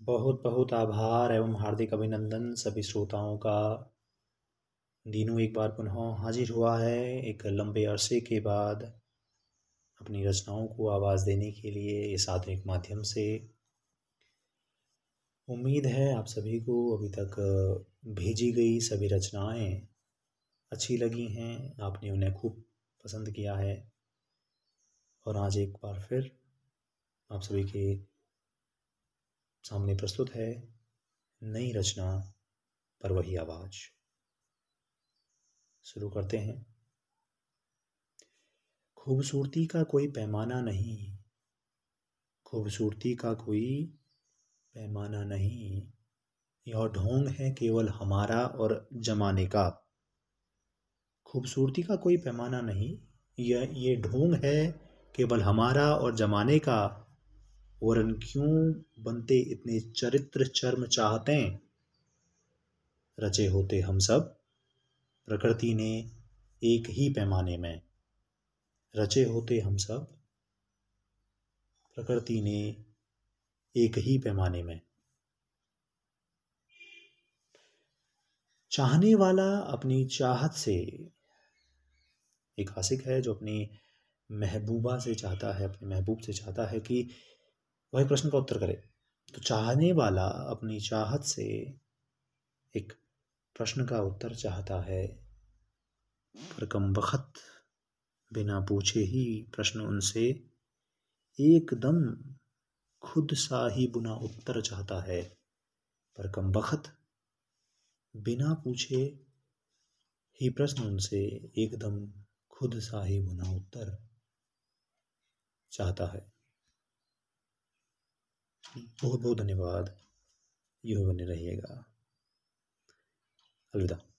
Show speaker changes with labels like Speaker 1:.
Speaker 1: बहुत बहुत आभार एवं हार्दिक अभिनंदन सभी श्रोताओं का। दीनू एक बार पुनः हाजिर हुआ है एक लंबे अरसे के बाद अपनी रचनाओं को आवाज़ देने के लिए इस आधुनिक माध्यम से। उम्मीद है आप सभी को अभी तक भेजी गई सभी रचनाएँ अच्छी लगी हैं, आपने उन्हें खूब पसंद किया है। और आज एक बार फिर आप सभी के सामने प्रस्तुत है नई रचना पर वही आवाज़। शुरू करते हैं। खूबसूरती का कोई पैमाना नहीं। खूबसूरती का कोई पैमाना नहीं। यह ढोंग है केवल हमारा और जमाने का। खूबसूरती का कोई पैमाना नहीं। यह, ये ढोंग है केवल हमारा और जमाने का। वरन क्यों बनते इतने चरित्र चर्म चाहते रचे होते हम सब। प्रकृति ने एक ही पैमाने में रचे होते हम सब। प्रकृति ने एक ही पैमाने में। चाहने वाला अपनी चाहत से एक आशिक है जो अपनी महबूबा से चाहता है, अपने महबूब से चाहता है कि वही प्रश्न का उत्तर करे। तो चाहने वाला अपनी चाहत से एक प्रश्न का उत्तर चाहता है। पर कम वक्त बिना पूछे ही प्रश्न उनसे एकदम खुद सा ही बुना उत्तर चाहता है। पर कम वक्त बिना पूछे ही प्रश्न उनसे एकदम खुद सा ही बुना उत्तर चाहता है। बहुत बहुत धन्यवाद। यू बने रहिएगा। अलविदा।